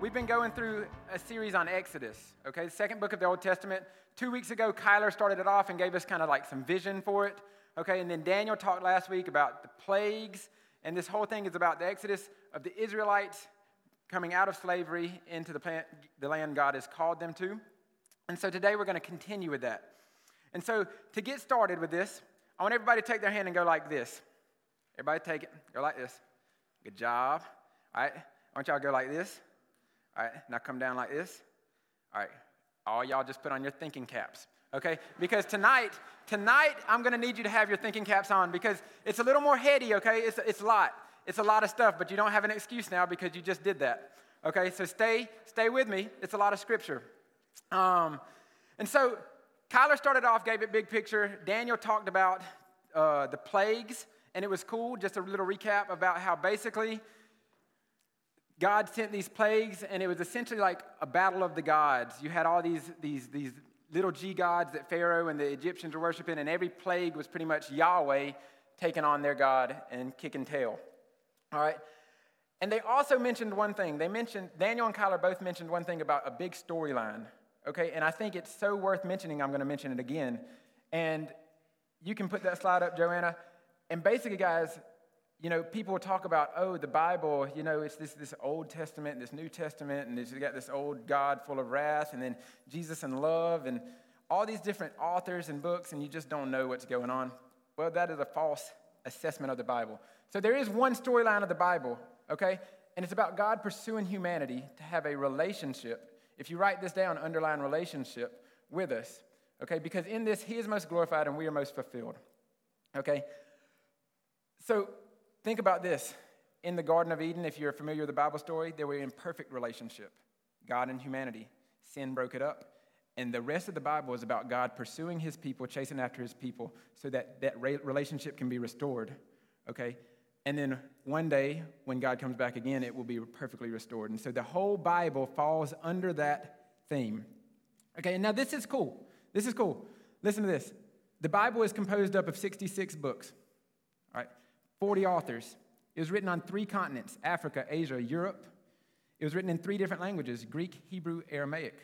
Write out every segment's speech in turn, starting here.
we've been going through a series on Exodus, okay? The second book of the Old Testament. Two weeks ago, Kyler started it off and gave us kind of like some vision for it, okay? And then Daniel talked last week about the plagues, and this whole thing is about the Exodus of the Israelites coming out of slavery into the, the land God has called them to. And so today we're going to continue with that. And so to get started with this, I want everybody to take their hand and go like this. Everybody take it. Go like this. Good job. All right. I want y'all to go like this. All right. Now come down like this. All right. All y'all just put on your thinking caps. Okay? Because tonight, tonight I'm to need you to have your thinking caps on because it's a little more heady, okay? It's, it's a lot. It's a lot of stuff, but you don't have an excuse now because you just did that. Okay? So stay, stay with me. It's a lot of scripture. Um, and so Kyler started off, gave it big picture. Daniel talked about uh, the plagues, and it was cool. Just a little recap about how basically God sent these plagues, and it was essentially like a battle of the gods. You had all these, these, these little g gods that Pharaoh and the Egyptians were worshiping, and every plague was pretty much Yahweh taking on their God and kicking tail. All right? And they also mentioned one thing. They mentioned, Daniel and Kyler both mentioned one thing about a big storyline. Okay? And I think it's so worth mentioning, I'm going to mention it again. And you can put that slide up, Joanna. And basically, guys, you know, people talk about, oh, the Bible, you know, it's this, this Old Testament and this New Testament, and it's got this old God full of wrath, and then Jesus and love, and all these different authors and books, and you just don't know what's going on. Well, that is a false assessment of the Bible. So there is one storyline of the Bible, okay? And it's about God pursuing humanity to have a relationship. If you write this down, underline relationship with us, okay? Because in this, He is most glorified and we are most fulfilled, okay? So Think about this. In the Garden of Eden, if you're familiar with the Bible story, they were in perfect relationship God and humanity. Sin broke it up. And the rest of the Bible is about God pursuing his people, chasing after his people, so that that relationship can be restored. Okay? And then one day, when God comes back again, it will be perfectly restored. And so the whole Bible falls under that theme. Okay, now this is cool. This is cool. Listen to this. The Bible is composed up of 66 books. 40 authors. It was written on three continents Africa, Asia, Europe. It was written in three different languages Greek, Hebrew, Aramaic.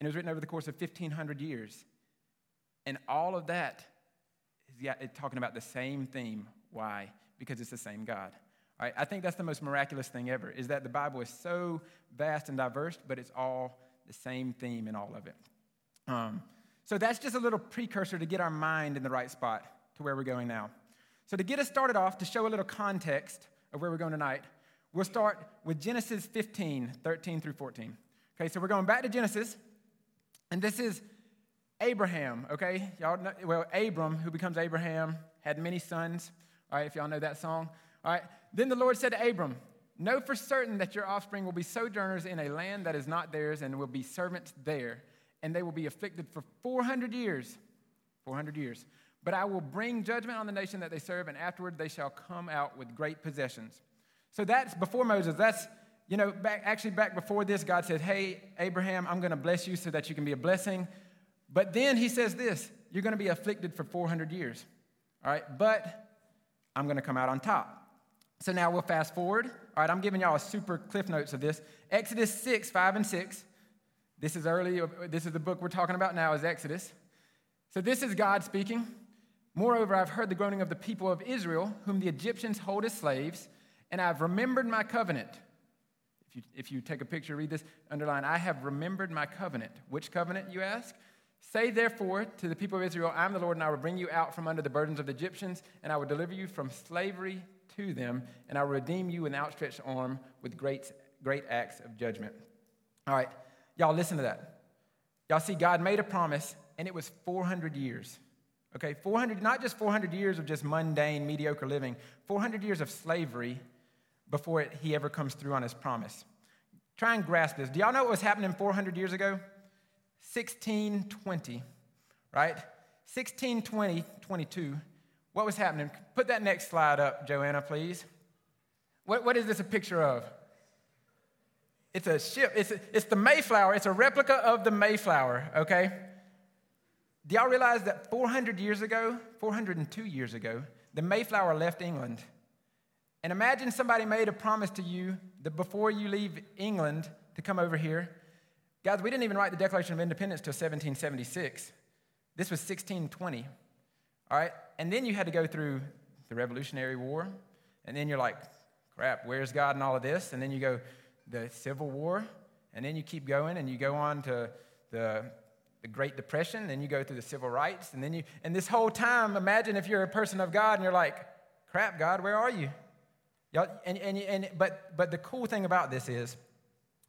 And it was written over the course of 1,500 years. And all of that is talking about the same theme. Why? Because it's the same God. All right, I think that's the most miraculous thing ever, is that the Bible is so vast and diverse, but it's all the same theme in all of it. Um, so that's just a little precursor to get our mind in the right spot to where we're going now. So, to get us started off, to show a little context of where we're going tonight, we'll start with Genesis 15, 13 through 14. Okay, so we're going back to Genesis, and this is Abraham, okay? Y'all know, well, Abram, who becomes Abraham, had many sons. All right, if y'all know that song. All right, then the Lord said to Abram, Know for certain that your offspring will be sojourners in a land that is not theirs and will be servants there, and they will be afflicted for 400 years. 400 years. But I will bring judgment on the nation that they serve, and afterward they shall come out with great possessions. So that's before Moses. That's, you know, back, actually back before this, God said, Hey, Abraham, I'm going to bless you so that you can be a blessing. But then he says this you're going to be afflicted for 400 years. All right, but I'm going to come out on top. So now we'll fast forward. All right, I'm giving y'all a super cliff notes of this. Exodus 6, 5 and 6. This is early, this is the book we're talking about now, is Exodus. So this is God speaking. Moreover, I've heard the groaning of the people of Israel, whom the Egyptians hold as slaves, and I've remembered my covenant. If you, if you take a picture, read this, underline, I have remembered my covenant. Which covenant, you ask? Say therefore to the people of Israel, I am the Lord, and I will bring you out from under the burdens of the Egyptians, and I will deliver you from slavery to them, and I will redeem you with an outstretched arm with great, great acts of judgment. All right, y'all listen to that. Y'all see, God made a promise, and it was 400 years. Okay, 400, not just 400 years of just mundane, mediocre living, 400 years of slavery before it, he ever comes through on his promise. Try and grasp this. Do y'all know what was happening 400 years ago? 1620, right? 1620, 22. What was happening? Put that next slide up, Joanna, please. What, what is this a picture of? It's a ship. It's, a, it's the Mayflower. It's a replica of the Mayflower, okay? Do y'all realize that 400 years ago, 402 years ago, the Mayflower left England? And imagine somebody made a promise to you that before you leave England to come over here, guys, we didn't even write the Declaration of Independence till 1776. This was 1620, all right? And then you had to go through the Revolutionary War, and then you're like, crap, where's God in all of this? And then you go, the Civil War, and then you keep going and you go on to the, the Great Depression, then you go through the civil rights, and then you, and this whole time, imagine if you're a person of God and you're like, crap, God, where are you? Y'all, and, and, and, but, but the cool thing about this is,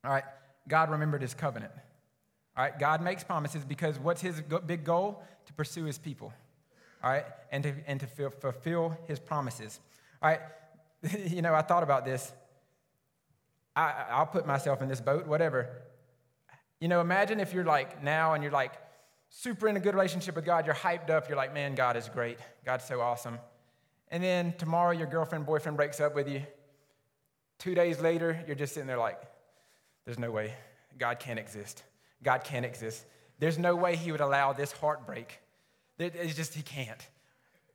all right, God remembered his covenant. All right, God makes promises because what's his big goal? To pursue his people. All right, and to, and to fulfill his promises. All right, you know, I thought about this. I, I'll put myself in this boat, whatever. You know, imagine if you're like now and you're like super in a good relationship with God, you're hyped up, you're like, man, God is great. God's so awesome. And then tomorrow your girlfriend, boyfriend breaks up with you. Two days later, you're just sitting there like, there's no way. God can't exist. God can't exist. There's no way he would allow this heartbreak. It's just, he can't.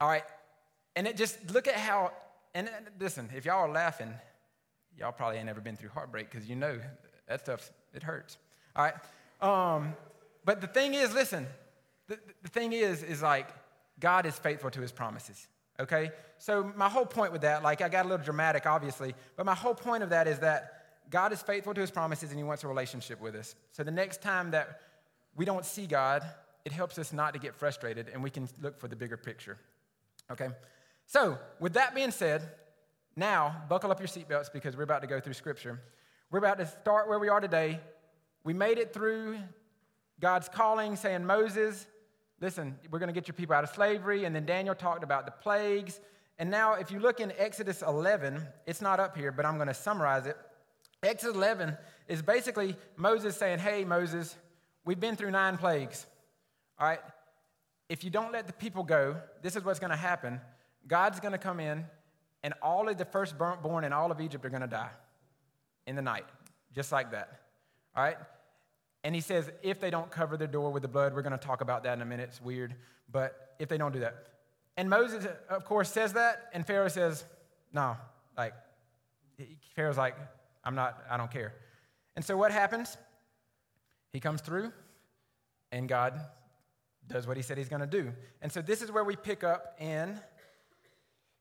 All right. And it just, look at how, and uh, listen, if y'all are laughing, y'all probably ain't never been through heartbreak because you know that stuff, it hurts. All right. Um, but the thing is, listen, the, the thing is, is like God is faithful to his promises. Okay? So my whole point with that, like I got a little dramatic, obviously, but my whole point of that is that God is faithful to his promises and he wants a relationship with us. So the next time that we don't see God, it helps us not to get frustrated and we can look for the bigger picture. Okay? So, with that being said, now, buckle up your seatbelts because we're about to go through Scripture. We're about to start where we are today. We made it through God's calling, saying, Moses, listen, we're going to get your people out of slavery. And then Daniel talked about the plagues. And now, if you look in Exodus 11, it's not up here, but I'm going to summarize it. Exodus 11 is basically Moses saying, Hey, Moses, we've been through nine plagues. All right? If you don't let the people go, this is what's going to happen. God's going to come in and all of the firstborn born in all of Egypt are going to die in the night, just like that. All right? And he says, if they don't cover their door with the blood, we're going to talk about that in a minute. It's weird, but if they don't do that. And Moses, of course, says that, and Pharaoh says, no, like, Pharaoh's like, I'm not, I don't care. And so what happens? He comes through, and God does what he said he's going to do. And so this is where we pick up in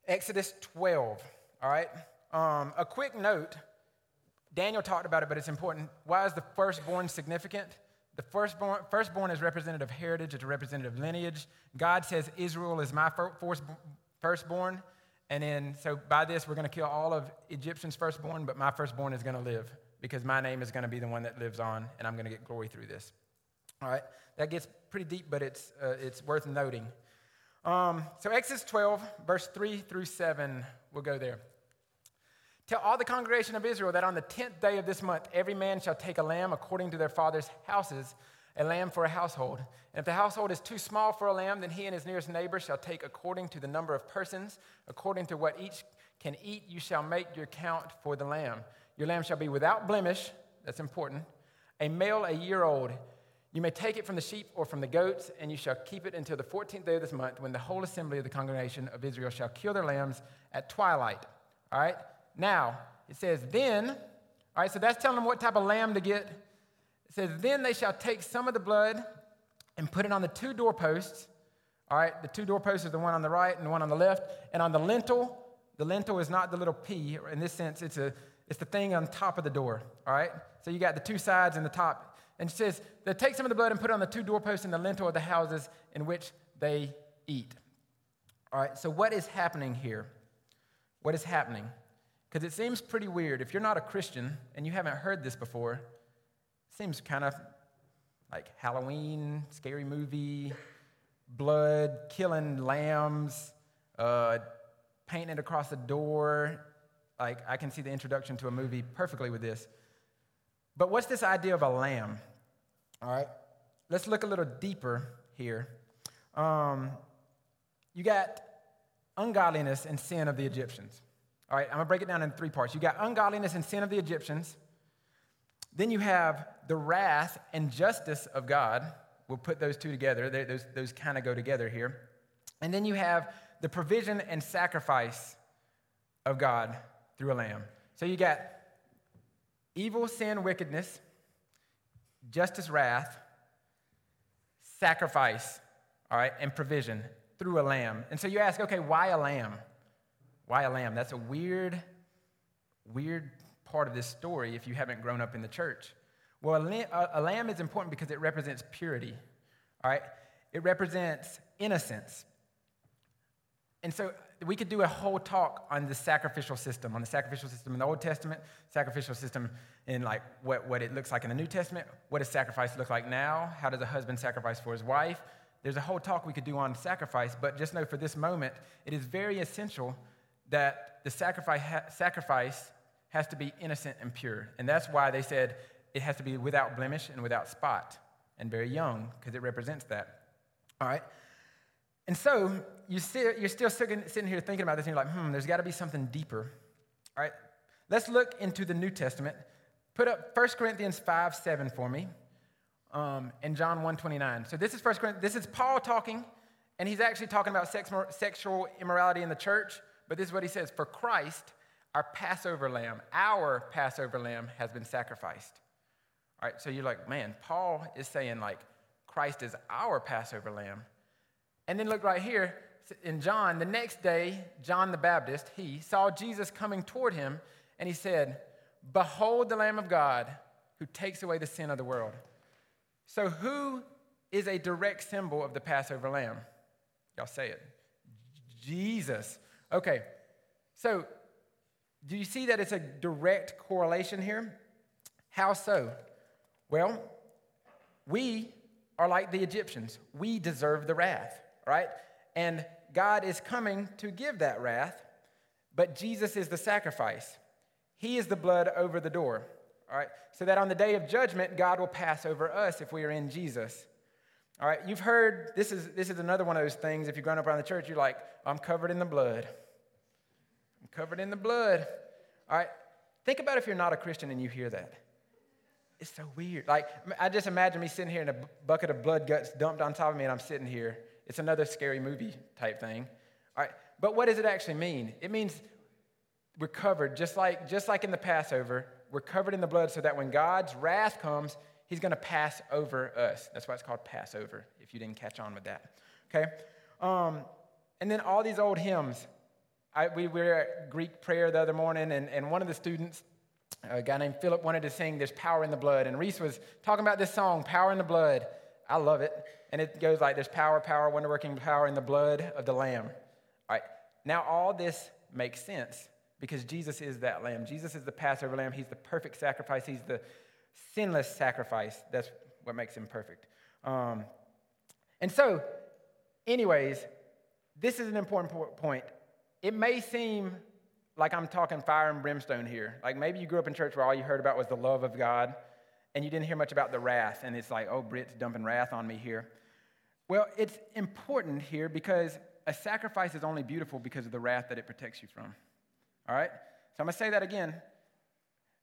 Exodus 12, all right? Um, a quick note Daniel talked about it, but it's important. Why is the firstborn significant? The firstborn, firstborn is representative heritage, it's a representative lineage. God says, Israel is my firstborn. And then, so by this, we're going to kill all of Egyptians' firstborn, but my firstborn is going to live because my name is going to be the one that lives on, and I'm going to get glory through this. All right, that gets pretty deep, but it's, uh, it's worth noting. Um, so, Exodus 12, verse 3 through 7, we'll go there. Tell all the congregation of Israel that on the tenth day of this month, every man shall take a lamb according to their father's houses, a lamb for a household. And if the household is too small for a lamb, then he and his nearest neighbor shall take according to the number of persons, according to what each can eat, you shall make your count for the lamb. Your lamb shall be without blemish, that's important, a male a year old. You may take it from the sheep or from the goats, and you shall keep it until the 14th day of this month, when the whole assembly of the congregation of Israel shall kill their lambs at twilight. All right? Now, it says, then, all right, so that's telling them what type of lamb to get. It says, then they shall take some of the blood and put it on the two doorposts. All right, the two doorposts are the one on the right and the one on the left. And on the lintel, the lintel is not the little P. In this sense, it's, a, it's the thing on top of the door. All right? So you got the two sides and the top. And it says, they take some of the blood and put it on the two doorposts and the lintel of the houses in which they eat. All right, so what is happening here? What is happening? Because it seems pretty weird. If you're not a Christian and you haven't heard this before, it seems kind of like Halloween, scary movie, blood, killing lambs, uh, painting it across the door. Like, I can see the introduction to a movie perfectly with this. But what's this idea of a lamb? All right, let's look a little deeper here. Um, you got ungodliness and sin of the Egyptians. All right, I'm gonna break it down in three parts. You got ungodliness and sin of the Egyptians. Then you have the wrath and justice of God. We'll put those two together. They, those those kind of go together here. And then you have the provision and sacrifice of God through a lamb. So you got evil, sin, wickedness, justice, wrath, sacrifice, all right, and provision through a lamb. And so you ask, okay, why a lamb? Why a lamb? That's a weird, weird part of this story if you haven't grown up in the church. Well, a lamb is important because it represents purity, all right? It represents innocence. And so we could do a whole talk on the sacrificial system, on the sacrificial system in the Old Testament, sacrificial system in like what, what it looks like in the New Testament, what does sacrifice look like now, how does a husband sacrifice for his wife. There's a whole talk we could do on sacrifice, but just know for this moment, it is very essential that the sacrifice, has to be innocent and pure. And that's why they said it has to be without blemish and without spot and very young, because it represents that. All right? And so you you're still sitting, sitting here thinking about this, and you're like, hmm, there's got to be something deeper. All right, let's look into the New Testament. Put up 1 Corinthians 5 7 for me, um, and John 1 29. So this is 1 Corinthians, this is Paul talking, and he's actually talking about sex, sexual immorality in the church. But this is what he says For Christ, our Passover lamb, our Passover lamb has been sacrificed. All right, so you're like, man, Paul is saying, like, Christ is our Passover lamb. And then look right here in John, the next day, John the Baptist, he saw Jesus coming toward him and he said, Behold the Lamb of God who takes away the sin of the world. So, who is a direct symbol of the Passover lamb? Y'all say it. Jesus. Okay, so do you see that it's a direct correlation here? How so? Well, we are like the Egyptians, we deserve the wrath right? And God is coming to give that wrath, but Jesus is the sacrifice. He is the blood over the door, all right? So that on the day of judgment, God will pass over us if we are in Jesus. All right, you've heard this is this is another one of those things. If you've grown up around the church, you're like, I'm covered in the blood. I'm covered in the blood. All right, think about if you're not a Christian and you hear that. It's so weird. Like, I just imagine me sitting here and a bucket of blood guts dumped on top of me, and I'm sitting here it's another scary movie type thing. All right, but what does it actually mean? It means we're covered, just like, just like in the Passover, we're covered in the blood so that when God's wrath comes, he's going to pass over us. That's why it's called Passover, if you didn't catch on with that. Okay? Um, and then all these old hymns. I, we were at Greek prayer the other morning, and, and one of the students, a guy named Philip, wanted to sing There's Power in the Blood. And Reese was talking about this song, Power in the Blood. I love it. And it goes like there's power, power, wonder working power in the blood of the Lamb. All right. Now, all this makes sense because Jesus is that Lamb. Jesus is the Passover Lamb. He's the perfect sacrifice. He's the sinless sacrifice. That's what makes him perfect. Um, and so, anyways, this is an important point. It may seem like I'm talking fire and brimstone here. Like maybe you grew up in church where all you heard about was the love of God and you didn't hear much about the wrath, and it's like, oh, Britt's dumping wrath on me here. Well, it's important here because a sacrifice is only beautiful because of the wrath that it protects you from. All right? So I'm going to say that again.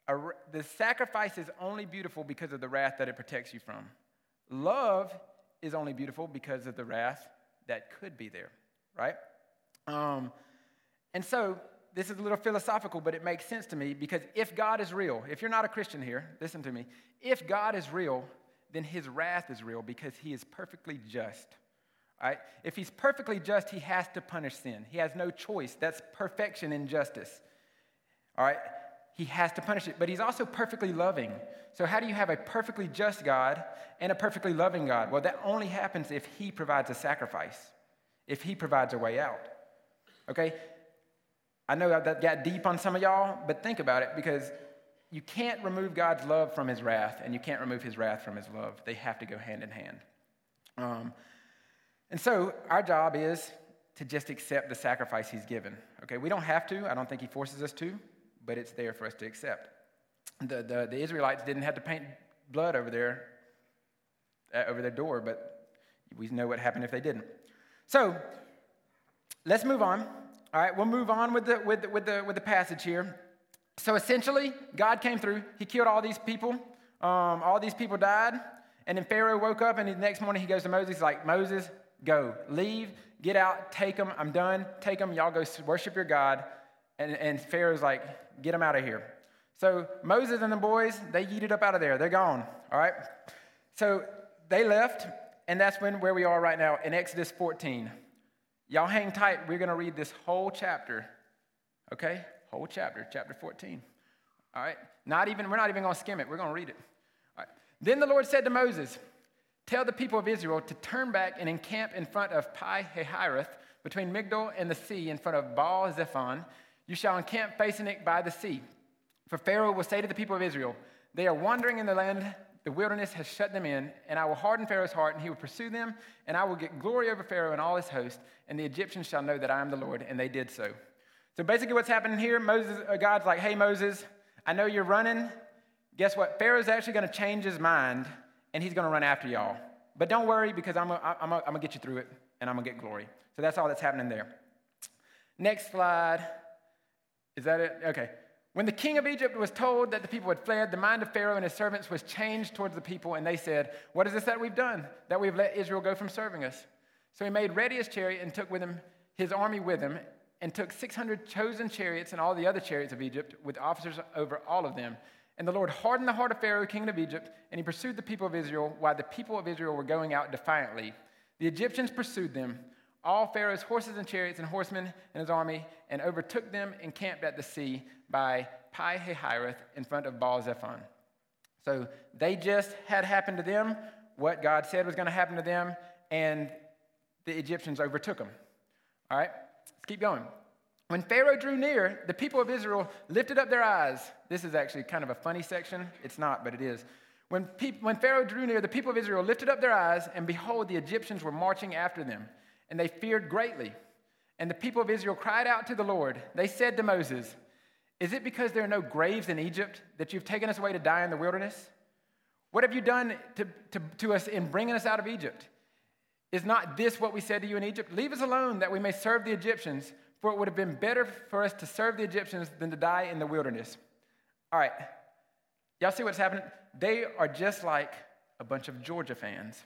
The sacrifice is only beautiful because of the wrath that it protects you from. Love is only beautiful because of the wrath that could be there, right? Um, and so this is a little philosophical, but it makes sense to me because if God is real, if you're not a Christian here, listen to me. If God is real, then his wrath is real because he is perfectly just. Right? If he's perfectly just, he has to punish sin. He has no choice. That's perfection in justice. All right? He has to punish it, but he's also perfectly loving. So, how do you have a perfectly just God and a perfectly loving God? Well, that only happens if he provides a sacrifice, if he provides a way out. Okay? I know that got deep on some of y'all, but think about it because you can't remove God's love from his wrath, and you can't remove his wrath from his love. They have to go hand in hand. Um, and so our job is to just accept the sacrifice he's given. Okay, we don't have to, I don't think he forces us to, but it's there for us to accept. the, the, the Israelites didn't have to paint blood over there, uh, over their door, but we know what happened if they didn't. So let's move on. All right, we'll move on with the, with the, with the, with the passage here. So essentially, God came through. He killed all these people. Um, all these people died. And then Pharaoh woke up, and the next morning he goes to Moses, like, Moses, go, leave, get out, take them. I'm done. Take them. Y'all go worship your God. And, and Pharaoh's like, get them out of here. So Moses and the boys, they yeeted up out of there. They're gone. All right. So they left, and that's when where we are right now in Exodus 14. Y'all hang tight. We're going to read this whole chapter. Okay? Whole chapter, chapter 14. All right? Not even, we're not even going to skim it. We're going to read it. All right. Then the Lord said to Moses, Tell the people of Israel to turn back and encamp in front of Pi Hahiroth, between Migdol and the sea, in front of Baal Zephon. You shall encamp facing it by the sea. For Pharaoh will say to the people of Israel, They are wandering in the land, the wilderness has shut them in, and I will harden Pharaoh's heart, and he will pursue them, and I will get glory over Pharaoh and all his host, and the Egyptians shall know that I am the Lord. And they did so. So basically, what's happening here, Moses, uh, God's like, Hey, Moses, I know you're running. Guess what? Pharaoh's actually going to change his mind, and he's going to run after y'all. But don't worry, because I'm going to get you through it, and I'm going to get glory. So that's all that's happening there. Next slide. Is that it? Okay. When the king of Egypt was told that the people had fled, the mind of Pharaoh and his servants was changed towards the people, and they said, What is this that we've done, that we've let Israel go from serving us? So he made ready his chariot and took with him his army with him, and took 600 chosen chariots and all the other chariots of Egypt, with officers over all of them. And the Lord hardened the heart of Pharaoh, king of Egypt, and he pursued the people of Israel while the people of Israel were going out defiantly. The Egyptians pursued them all Pharaoh's horses and chariots and horsemen and his army, and overtook them and camped at the sea by Pi Hahiroth in front of Baal Zephon. So they just had happened to them what God said was going to happen to them, and the Egyptians overtook them. All right, let's keep going. When Pharaoh drew near, the people of Israel lifted up their eyes. This is actually kind of a funny section. It's not, but it is. When, pe- when Pharaoh drew near, the people of Israel lifted up their eyes, and behold, the Egyptians were marching after them and they feared greatly. And the people of Israel cried out to the Lord. They said to Moses, Is it because there are no graves in Egypt that you've taken us away to die in the wilderness? What have you done to, to, to us in bringing us out of Egypt? Is not this what we said to you in Egypt? Leave us alone that we may serve the Egyptians, for it would have been better for us to serve the Egyptians than to die in the wilderness. All right, y'all see what's happening? They are just like a bunch of Georgia fans,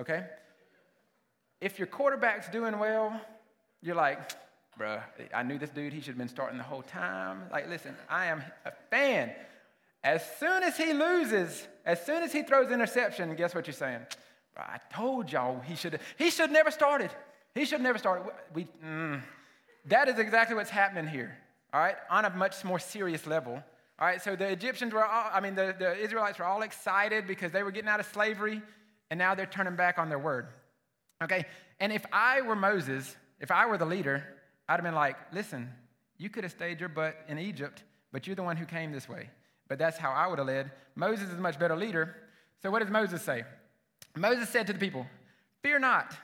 okay? If your quarterback's doing well, you're like, bruh, I knew this dude, he should have been starting the whole time. Like, listen, I am a fan. As soon as he loses, as soon as he throws interception, guess what you're saying? I told y'all he should he should never started. He should never started. We, mm, that is exactly what's happening here. All right, on a much more serious level. All right, so the Egyptians were all, I mean, the, the Israelites were all excited because they were getting out of slavery, and now they're turning back on their word. Okay? And if I were Moses, if I were the leader, I'd have been like, listen, you could have stayed your butt in Egypt, but you're the one who came this way. But that's how I would have led. Moses is a much better leader. So what does Moses say? Moses said to the people, Fear not,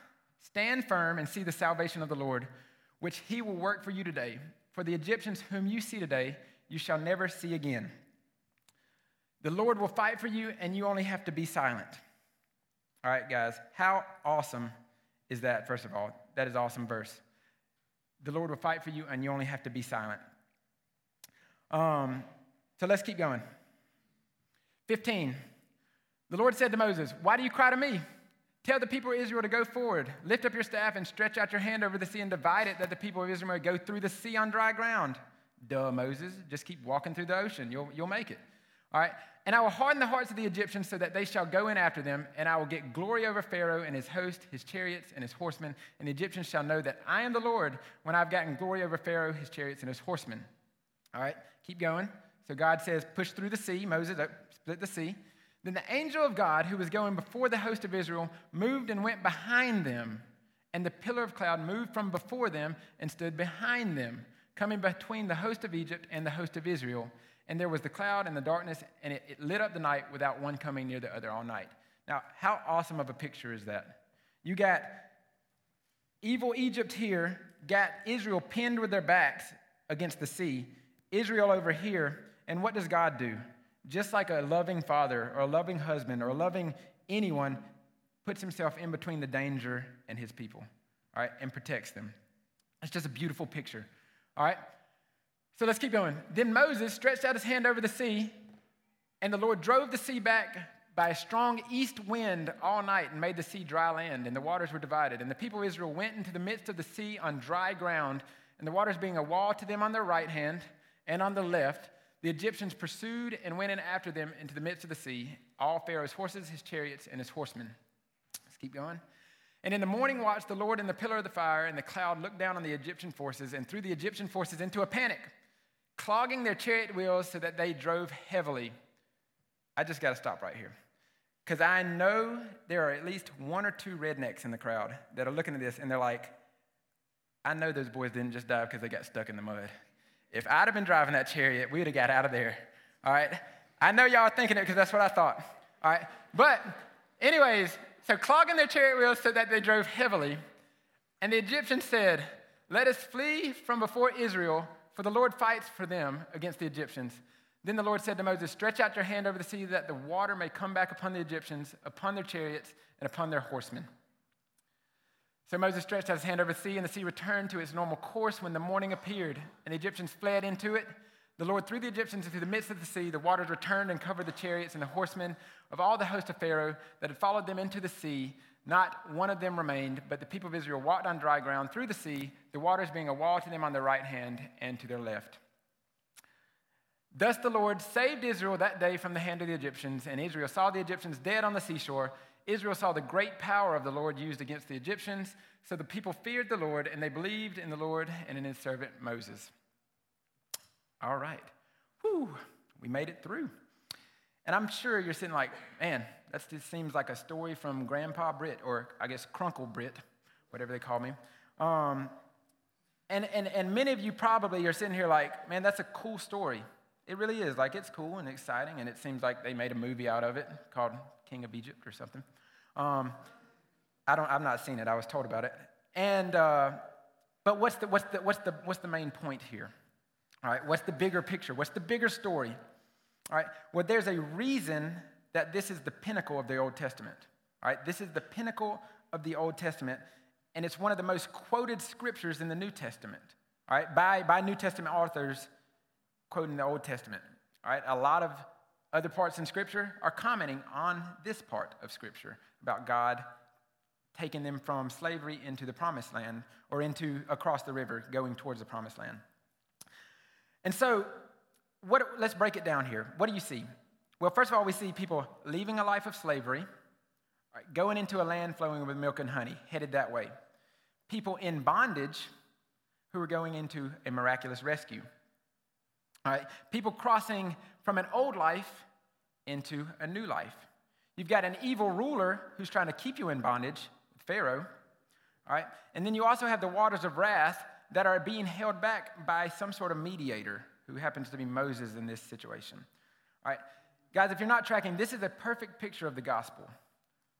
stand firm and see the salvation of the Lord, which he will work for you today. For the Egyptians whom you see today, you shall never see again. The Lord will fight for you, and you only have to be silent. All right, guys, how awesome is that, first of all? That is awesome verse. The Lord will fight for you, and you only have to be silent. Um, so let's keep going. 15. The Lord said to Moses, Why do you cry to me? Tell the people of Israel to go forward. Lift up your staff and stretch out your hand over the sea and divide it, that the people of Israel may go through the sea on dry ground. Duh, Moses. Just keep walking through the ocean. You'll, you'll make it. All right? And I will harden the hearts of the Egyptians so that they shall go in after them, and I will get glory over Pharaoh and his host, his chariots, and his horsemen. And the Egyptians shall know that I am the Lord when I've gotten glory over Pharaoh, his chariots, and his horsemen. All right, keep going. So God says, push through the sea. Moses oh, split the sea. Then the angel of God, who was going before the host of Israel, moved and went behind them. And the pillar of cloud moved from before them and stood behind them, coming between the host of Egypt and the host of Israel and there was the cloud and the darkness, and it, it, lit up the night without one coming near the other all night. Now, how awesome of a picture is that? You got evil Egypt here, got Israel pinned with their backs against the sea, Israel over here, and what does God do? just like a loving father or a loving husband or a loving anyone puts himself in between the danger and his people, all right, and protects them. It's just a beautiful picture, all right? So let's keep going. Then Moses stretched out his hand over the sea, and the Lord drove the sea back by a strong east wind all night and made the sea dry land, and the waters were divided. And the people of Israel went into the midst of the sea on dry ground, and the waters being a wall to them on their right hand and on the left. The Egyptians pursued and went in after them into the midst of the sea, all Pharaoh's horses, his chariots, and his horsemen. Let's keep going. And in the morning watched the Lord in the pillar of the fire, and the cloud looked down on the Egyptian forces and threw the Egyptian forces into a panic, clogging their chariot wheels so that they drove heavily. I just got to stop right here. Because I know there are at least one or two rednecks in the crowd that are looking at this and they're like, I know those boys didn't just die because they got stuck in the mud. If I'd have been driving that chariot, we would have got out of there. All right? I know y'all are thinking it because that's what I thought. All right? But, anyways, so clogging their chariot wheels so that they drove heavily. And the Egyptians said, Let us flee from before Israel, for the Lord fights for them against the Egyptians. Then the Lord said to Moses, Stretch out your hand over the sea that the water may come back upon the Egyptians, upon their chariots, and upon their horsemen. So Moses stretched out his hand over the sea, and the sea returned to its normal course when the morning appeared, and the Egyptians fled into it. The Lord threw the Egyptians into the midst of the sea. The waters returned and covered the chariots and the horsemen of all the host of Pharaoh that had followed them into the sea. Not one of them remained, but the people of Israel walked on dry ground through the sea, the waters being a wall to them on their right hand and to their left. Thus the Lord saved Israel that day from the hand of the Egyptians, and Israel saw the Egyptians dead on the seashore Israel saw the great power of the Lord used against the Egyptians. So the people feared the Lord and they believed in the Lord and in his servant Moses. All right. Whew, we made it through. And I'm sure you're sitting like, man, that just seems like a story from Grandpa Britt, or I guess Crunkle Britt, whatever they call me. Um, and, and, and many of you probably are sitting here like, man, that's a cool story. It really is. Like, it's cool and exciting, and it seems like they made a movie out of it called King of Egypt or something. Um, I don't, I've not seen it. I was told about it. And, uh, but what's the, what's, the, what's, the, what's the main point here? All right, what's the bigger picture? What's the bigger story? All right, well, there's a reason that this is the pinnacle of the Old Testament. All right, this is the pinnacle of the Old Testament, and it's one of the most quoted scriptures in the New Testament. All right, by, by New Testament authors quoting the Old Testament. All right, a lot of other parts in Scripture are commenting on this part of Scripture about God taking them from slavery into the promised land or into across the river going towards the promised land. And so, what, let's break it down here. What do you see? Well, first of all, we see people leaving a life of slavery, right, going into a land flowing with milk and honey, headed that way. People in bondage who are going into a miraculous rescue. All right, people crossing from an old life into a new life. You've got an evil ruler who's trying to keep you in bondage, Pharaoh. All right, and then you also have the waters of wrath that are being held back by some sort of mediator who happens to be Moses in this situation. All right, guys, if you're not tracking, this is a perfect picture of the gospel.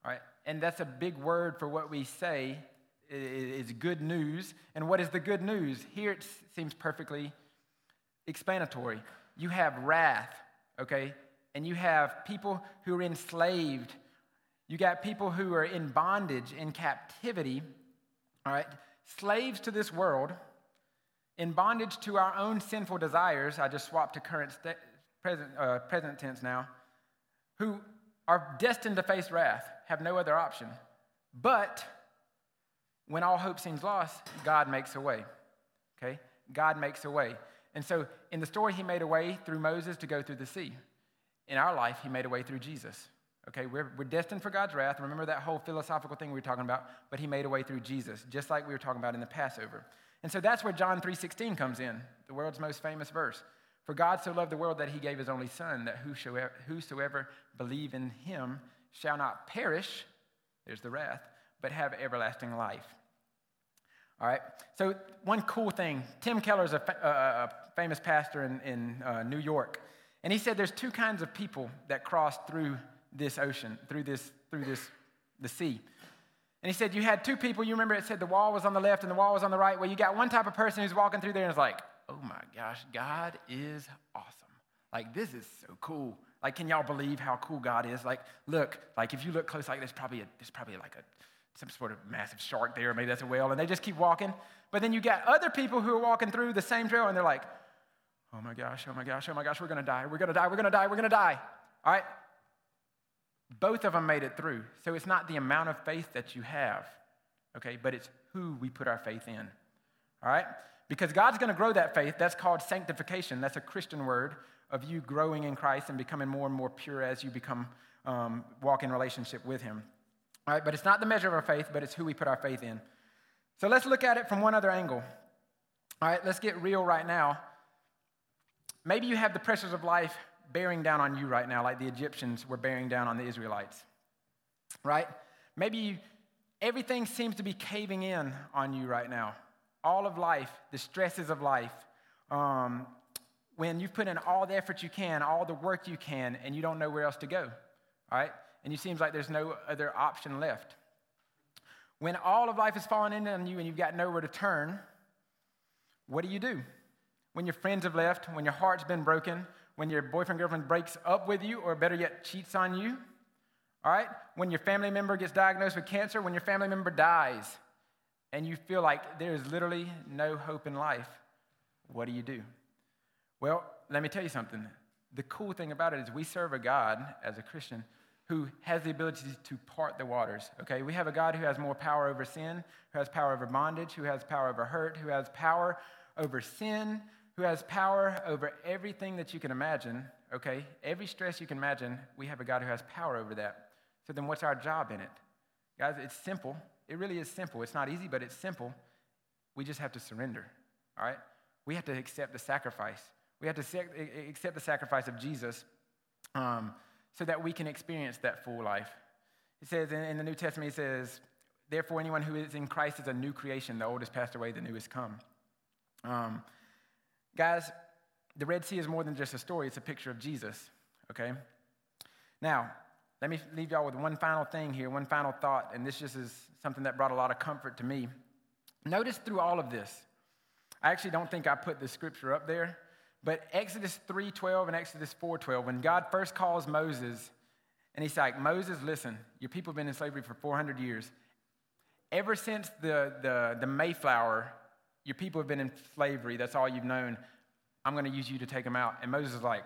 All right, and that's a big word for what we say is good news. And what is the good news? Here it seems perfectly explanatory. You have wrath, okay? And you have people who are enslaved. You got people who are in bondage, in captivity, all right? Slaves to this world, in bondage to our own sinful desires. I just swapped to current st- present, uh, present tense now. Who are destined to face wrath, have no other option. But when all hope seems lost, God makes a way. Okay? God makes a way. And so in the story, he made a way through Moses to go through the sea. In our life, he made a way through Jesus. Okay, we're, we're destined for God's wrath. Remember that whole philosophical thing we were talking about? But he made a way through Jesus, just like we were talking about in the Passover. And so that's where John 3.16 comes in, the world's most famous verse. For God so loved the world that he gave his only son, that whosoever, believe in him shall not perish, there's the wrath, but have everlasting life. All right, so one cool thing Tim Keller is a, a, a famous pastor in, in uh, New York, and he said there's two kinds of people that cross through this ocean, through this, through this, the sea. And he said you had two people, you remember it said the wall was on the left and the wall was on the right. Well, you got one type of person who's walking through there and is like, oh my gosh, God is awesome. Like, this is so cool. Like, can y'all believe how cool God is? Like, look, like if you look close, like there's probably a, there's probably like a some sort of massive shark there, maybe that's a whale, and they just keep walking. But then you got other people who are walking through the same trail, and they're like, oh my gosh, oh my gosh, oh my gosh, we're gonna die, we're gonna die, we're gonna die, we're gonna die. All right? Both of them made it through. So it's not the amount of faith that you have, okay, but it's who we put our faith in. All right? Because God's gonna grow that faith. That's called sanctification. That's a Christian word of you growing in Christ and becoming more and more pure as you become um, walk in relationship with Him. All right, but it's not the measure of our faith, but it's who we put our faith in. So let's look at it from one other angle. All right, let's get real right now. Maybe you have the pressures of life bearing down on you right now, like the Egyptians were bearing down on the Israelites. Right? Maybe you, everything seems to be caving in on you right now. All of life, the stresses of life, um, when you've put in all the effort you can, all the work you can, and you don't know where else to go. Right? and it seems like there's no other option left. When all of life is falling in on you and you've got nowhere to turn, what do you do? When your friends have left, when your heart's been broken, when your boyfriend, girlfriend breaks up with you, or better yet, cheats on you, all right? When your family member gets diagnosed with cancer, when your family member dies, and you feel like there's literally no hope in life, what do you do? Well, let me tell you something. The cool thing about it is we serve a God as a Christian who has the ability to part the waters. Okay, we have a God who has more power over sin, who has power over bondage, who has power over hurt, who has power over sin, who has power over everything that you can imagine. Okay, every stress you can imagine, we have a God who has power over that. So then, what's our job in it? Guys, it's simple. It really is simple. It's not easy, but it's simple. We just have to surrender. All right? We have to accept the sacrifice. We have to accept the sacrifice of Jesus. Um, so that we can experience that full life. It says in, the New Testament, it says, Therefore, anyone who is in Christ is a new creation. The old has passed away, the new has come. Um, guys, the Red Sea is more than just a story, it's a picture of Jesus, okay? Now, let me leave y'all with one final thing here, one final thought, and this just is something that brought a lot of comfort to me. Notice through all of this, I actually don't think I put the scripture up there, but Exodus 3:12 and Exodus 4:12, when God first calls Moses, and he's like, Moses, listen, your people have been in slavery for 400 years. Ever since the, the, the Mayflower, your people have been in slavery. That's all you've known. I'm going to use you to take them out. And Moses is like,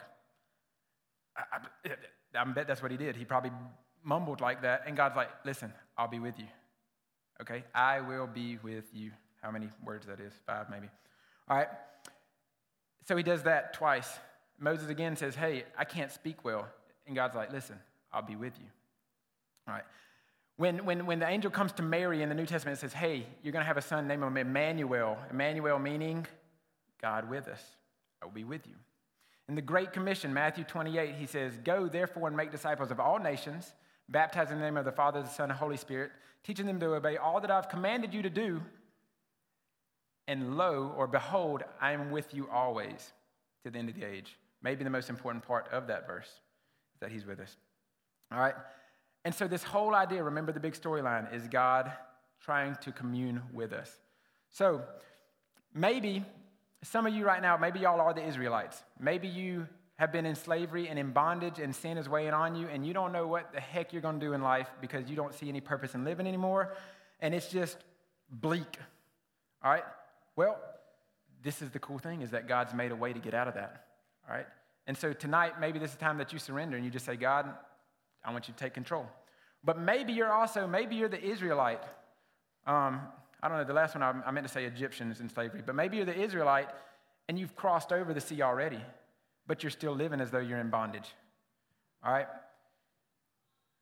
I, I, I bet that's what he did. He probably mumbled like that. And God's like, listen, I'll be with you. Okay? I will be with you. How many words that is? Five, maybe. All right? So he does that twice. Moses again says, Hey, I can't speak well. And God's like, Listen, I'll be with you. All right. When, when, when the angel comes to Mary in the New Testament, and says, Hey, you're going to have a son named Emmanuel. Emmanuel meaning God with us. I will be with you. In the Great Commission, Matthew 28, he says, Go therefore and make disciples of all nations, baptizing in the name of the Father, the Son, and Holy Spirit, teaching them to obey all that I've commanded you to do, and lo, or behold, I am with you always to the end of the age. Maybe the most important part of that verse is that he's with us. All right? And so, this whole idea, remember the big storyline, is God trying to commune with us. So, maybe some of you right now, maybe y'all are the Israelites. Maybe you have been in slavery and in bondage and sin is weighing on you, and you don't know what the heck you're going to do in life because you don't see any purpose in living anymore, and it's just bleak. All right? Well, this is the cool thing is that God's made a way to get out of that. All right? And so tonight, maybe this is the time that you surrender and you just say, God, I want you to take control. But maybe you're also, maybe you're the Israelite. Um, I don't know, the last one I, I meant to say Egyptians in slavery, but maybe you're the Israelite and you've crossed over the sea already, but you're still living as though you're in bondage. All right?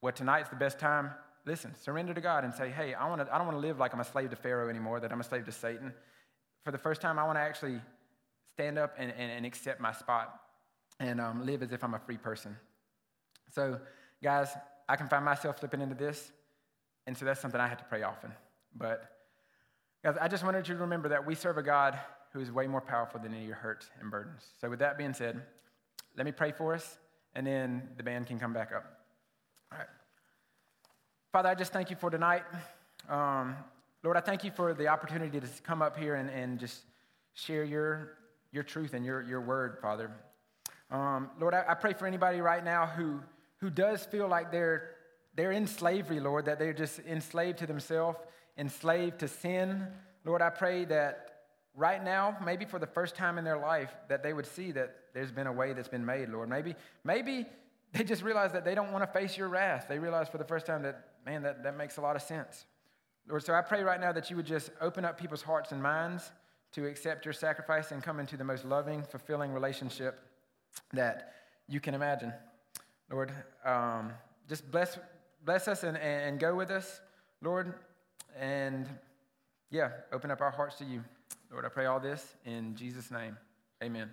Well, tonight's the best time. Listen, surrender to God and say, hey, I, wanna, I don't want to live like I'm a slave to Pharaoh anymore, that I'm a slave to Satan for the first time, I want to actually stand up and, and, and, accept my spot and um, live as if I'm a free person. So, guys, I can find myself slipping into this, and so that's something I have to pray often. But, guys, I just wanted you to remember that we serve a God who is way more powerful than any of your hurts and burdens. So, with that being said, let me pray for us, and then the band can come back up. All right. Father, I just thank you for tonight. Um, Lord, I thank you for the opportunity to come up here and, and just share your, your truth and your, your word, Father. Um, Lord, I, I pray for anybody right now who, who does feel like they're, they're in slavery, Lord, that they're just enslaved to themselves, enslaved to sin. Lord, I pray that right now, maybe for the first time in their life, that they would see that there's been a way that's been made, Lord. Maybe, maybe they just realize that they don't want to face your wrath. They realize for the first time that, man, that, that makes a lot of sense. Lord, so I pray right now that you would just open up people's hearts and minds to accept your sacrifice and come into the most loving, fulfilling relationship that you can imagine. Lord, um, just bless, bless us and, and go with us, Lord, and yeah, open up our hearts to you. Lord, I pray all this in Jesus' name. Amen.